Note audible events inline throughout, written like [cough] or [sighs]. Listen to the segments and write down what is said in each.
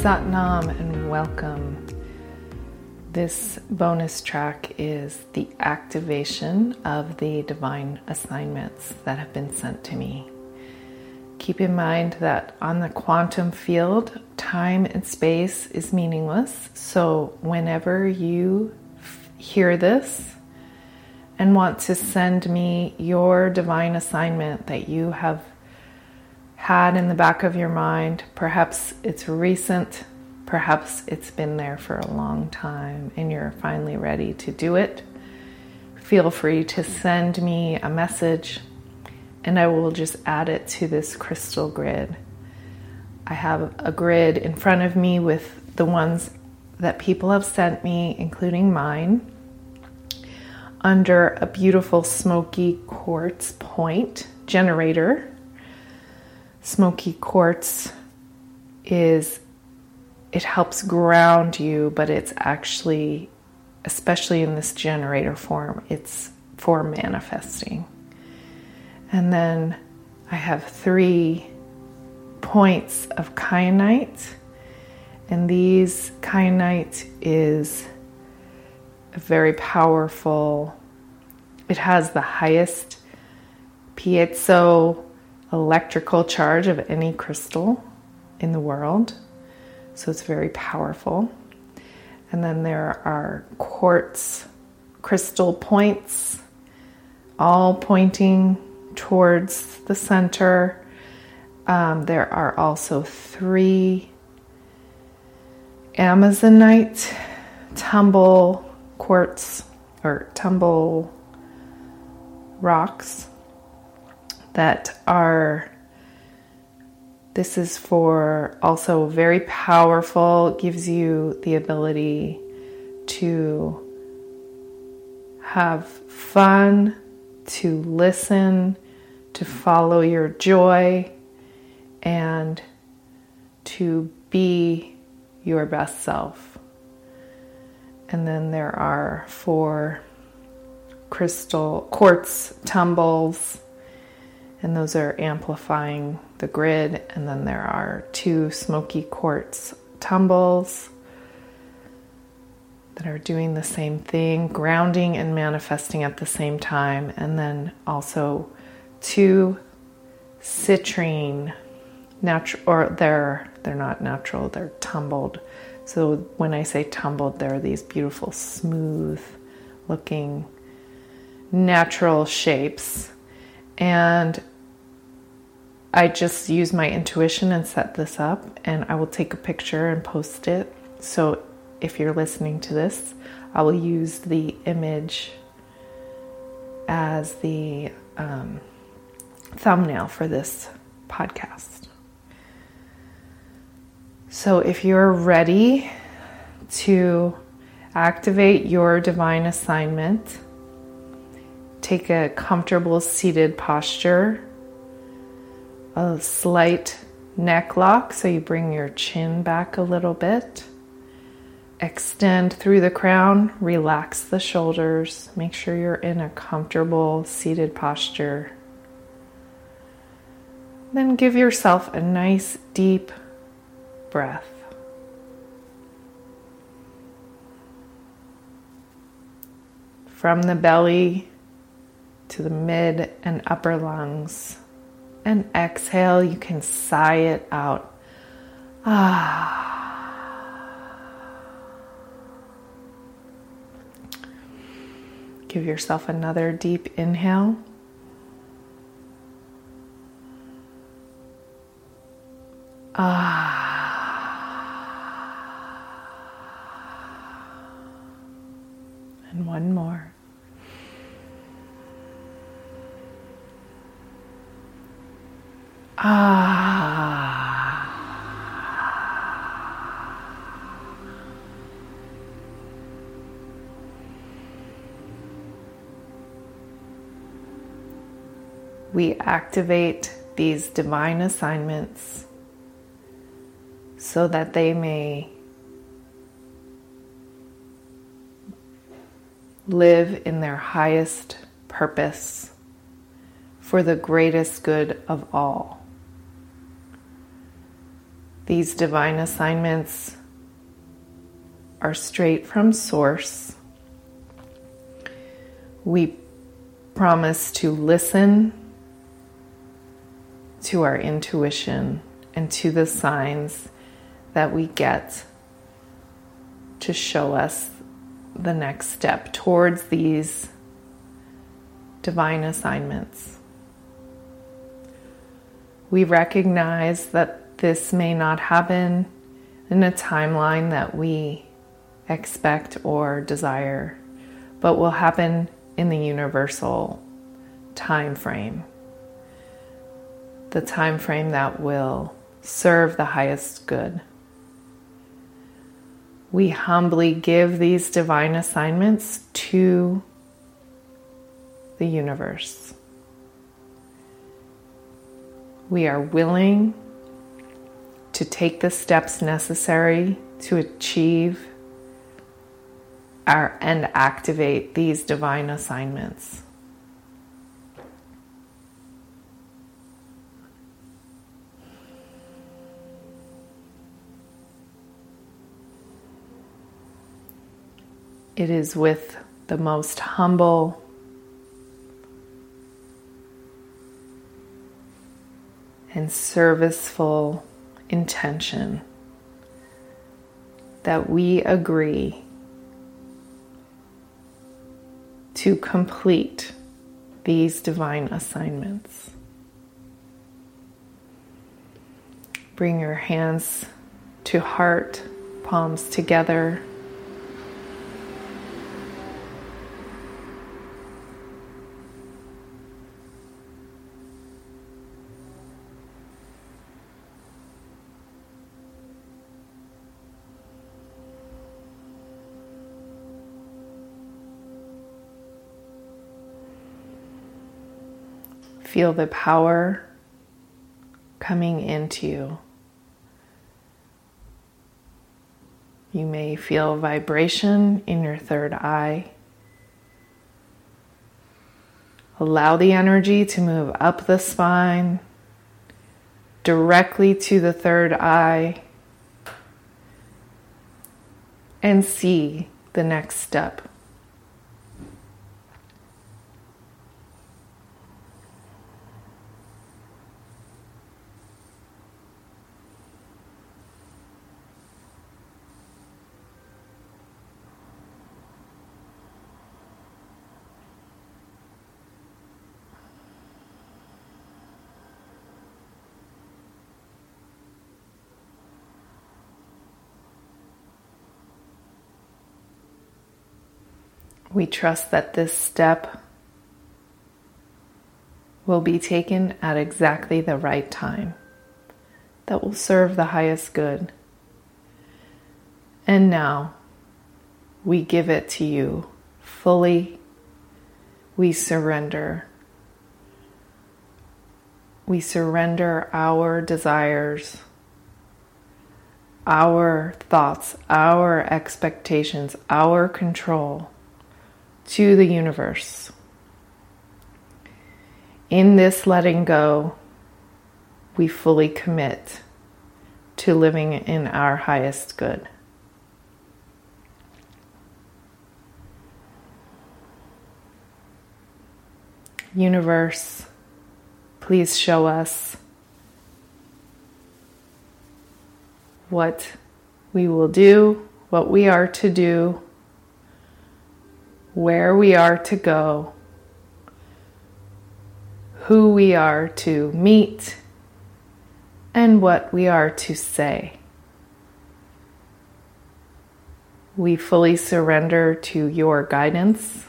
Satnam and welcome. This bonus track is the activation of the divine assignments that have been sent to me. Keep in mind that on the quantum field, time and space is meaningless. So, whenever you hear this and want to send me your divine assignment that you have had in the back of your mind. Perhaps it's recent, perhaps it's been there for a long time and you're finally ready to do it. Feel free to send me a message and I will just add it to this crystal grid. I have a grid in front of me with the ones that people have sent me, including mine, under a beautiful smoky quartz point generator smoky quartz is it helps ground you, but it's actually, especially in this generator form, it's for manifesting. And then I have three points of kyanite, and these kyanite is a very powerful, it has the highest piezo electrical charge of any crystal in the world. So it's very powerful. And then there are quartz crystal points, all pointing towards the center. Um, there are also three Amazonite tumble quartz or tumble rocks that are this is for also very powerful gives you the ability to have fun to listen to follow your joy and to be your best self. And then there are four crystal quartz tumbles and those are amplifying the grid. And then there are two smoky quartz tumbles that are doing the same thing, grounding and manifesting at the same time. And then also two citrine natural or they're they're not natural, they're tumbled. So when I say tumbled, there are these beautiful smooth looking natural shapes. And I just use my intuition and set this up, and I will take a picture and post it. So if you're listening to this, I will use the image as the um, thumbnail for this podcast. So if you're ready to activate your divine assignment, take a comfortable seated posture a slight neck lock, so you bring your chin back a little bit. Extend through the crown, relax the shoulders, make sure you're in a comfortable seated posture. Then give yourself a nice deep breath. From the belly to the mid and upper lungs and exhale, you can sigh it out. Ah. Give yourself another deep inhale. Ah. And one more. Ah. We activate these divine assignments so that they may live in their highest purpose for the greatest good of all. These divine assignments are straight from Source. We promise to listen to our intuition and to the signs that we get to show us the next step towards these divine assignments. We recognize that this may not happen in a timeline that we expect or desire, but will happen in the universal time frame. The time frame that will serve the highest good. We humbly give these divine assignments to the universe. We are willing to take the steps necessary to achieve our, and activate these divine assignments. It is with the most humble and serviceful intention that we agree to complete these divine assignments. Bring your hands to heart, palms together. Feel the power coming into you. You may feel vibration in your third eye. Allow the energy to move up the spine, directly to the third eye, and see the next step. We trust that this step will be taken at exactly the right time that will serve the highest good. And now we give it to you fully. We surrender. We surrender our desires, our thoughts, our expectations, our control to the universe. In this letting go, we fully commit to living in our highest good. Universe, please show us what we will do, what we are to do where we are to go, who we are to meet, and what we are to say. We fully surrender to your guidance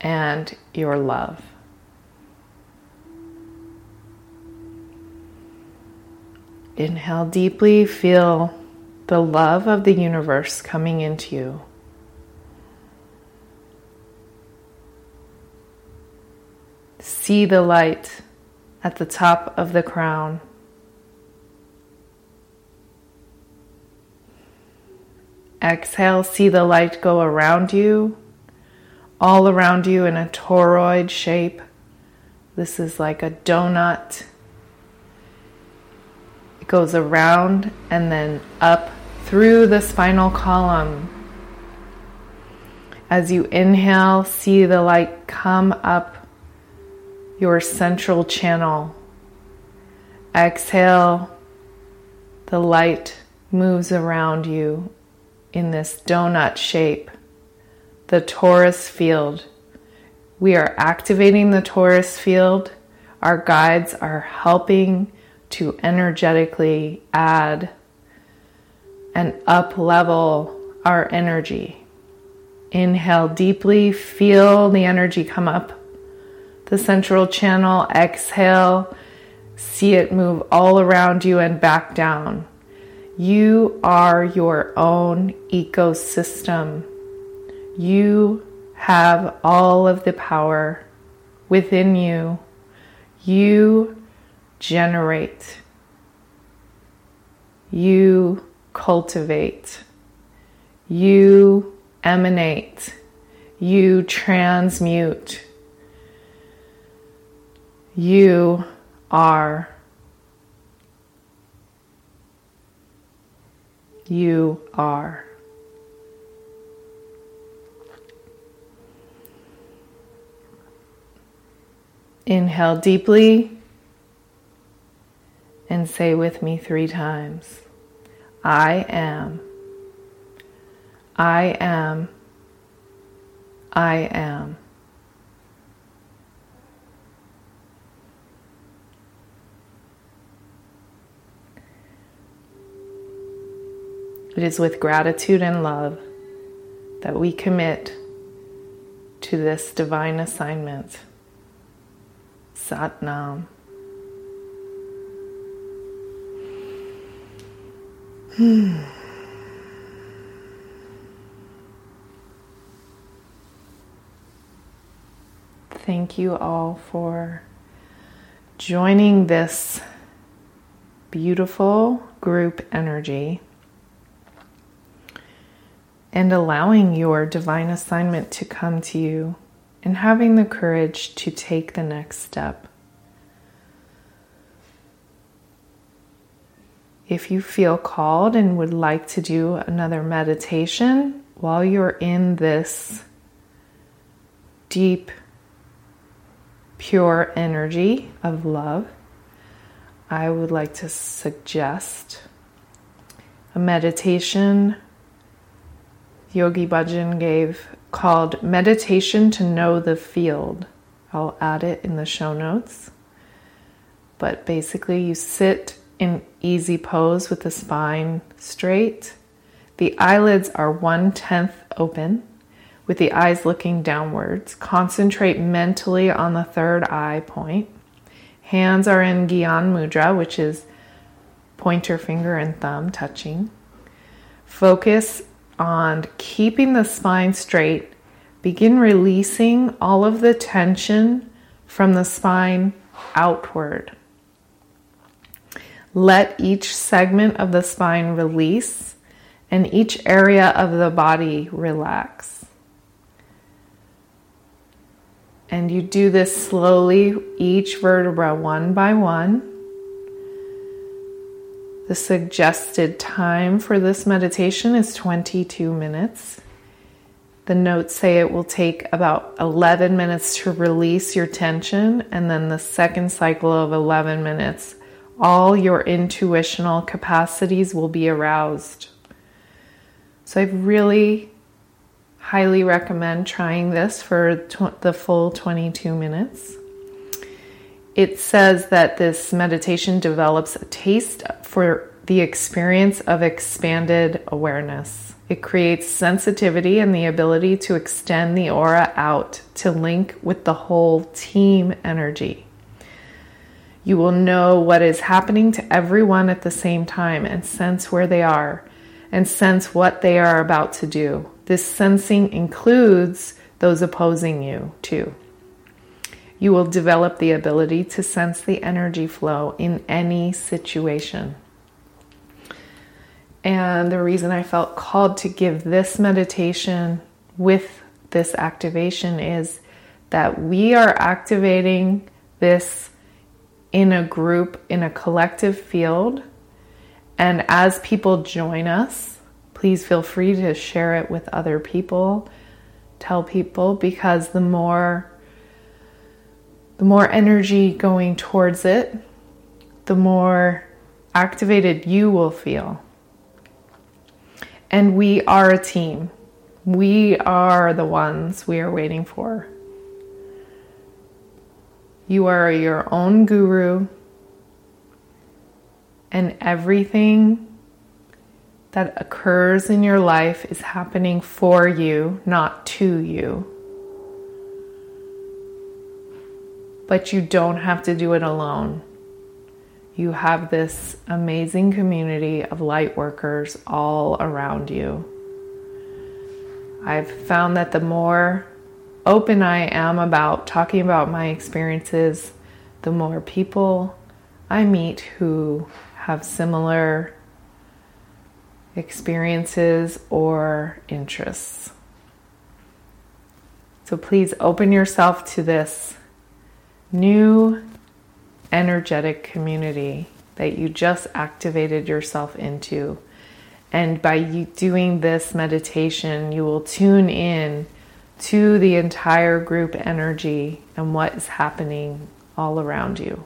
and your love. Inhale deeply, feel the love of the universe coming into you. See the light at the top of the crown. Exhale, see the light go around you, all around you in a toroid shape, This is like a donut. It goes around and then up through the spinal column. As you inhale, see the light come up your central channel. Exhale, the light moves around you in this donut shape, the torus field. We are activating the torus field. Our guides are helping to energetically add and up level our energy. Inhale deeply, feel the energy come up the central channel. Exhale, see it move all around you and back down. You are your own ecosystem. You have all of the power within you. You generate. You cultivate. You emanate. You transmute. You are you are. Inhale deeply and say with me three times I am. I am. I am. It is with gratitude and love that we commit to this divine assignment. Sat Nam. [sighs] Thank you all for joining this beautiful group energy and allowing your divine assignment to come to you and having the courage to take the next step. If you feel called and would like to do another meditation while you're in this deep, pure energy of love, I would like to suggest a meditation Yogi Bhajan gave called Meditation to Know the Field. I'll add it in the show notes. But basically, you sit in easy pose with the spine straight. The eyelids are one tenth open with the eyes looking downwards. Concentrate mentally on the third eye point. Hands are in Gyan Mudra, which is pointer finger and thumb touching. Focus on keeping the spine straight, begin releasing all of the tension from the spine outward. Let each segment of the spine release and each area of the body relax. And you do this slowly, each vertebra one by one. The suggested time for this meditation is 22 minutes. The notes say it will take about 11 minutes to release your tension, and then the second cycle of 11 minutes, all your intuitional capacities will be aroused. So I really highly recommend trying this for tw- the full 22 minutes it says that this meditation develops a taste for the experience of expanded awareness. It creates sensitivity and the ability to extend the aura out to link with the whole team energy. You will know what is happening to everyone at the same time and sense where they are and sense what they are about to do. This sensing includes those opposing you, too you will develop the ability to sense the energy flow in any situation. And the reason I felt called to give this meditation with this activation is that we are activating this in a group, in a collective field. And as people join us, please feel free to share it with other people, tell people, because the more the more energy going towards it, the more activated you will feel. And we are a team. We are the ones we are waiting for. You are your own guru, and everything that occurs in your life is happening for you, not to you. But you don't have to do it alone. You have this amazing community of light workers all around you. I've found that the more open I am about talking about my experiences, the more people I meet who have similar experiences or interests. So please open yourself to this new energetic community that you just activated yourself into. And by you doing this meditation, you will tune in to the entire group energy and what is happening all around you.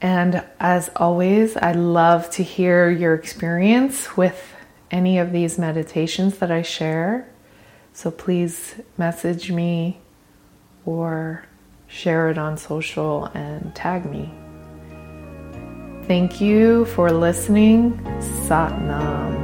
And as always, I love to hear your experience with any of these meditations that I share. So please message me or share it on social and tag me. Thank you for listening. Satnam.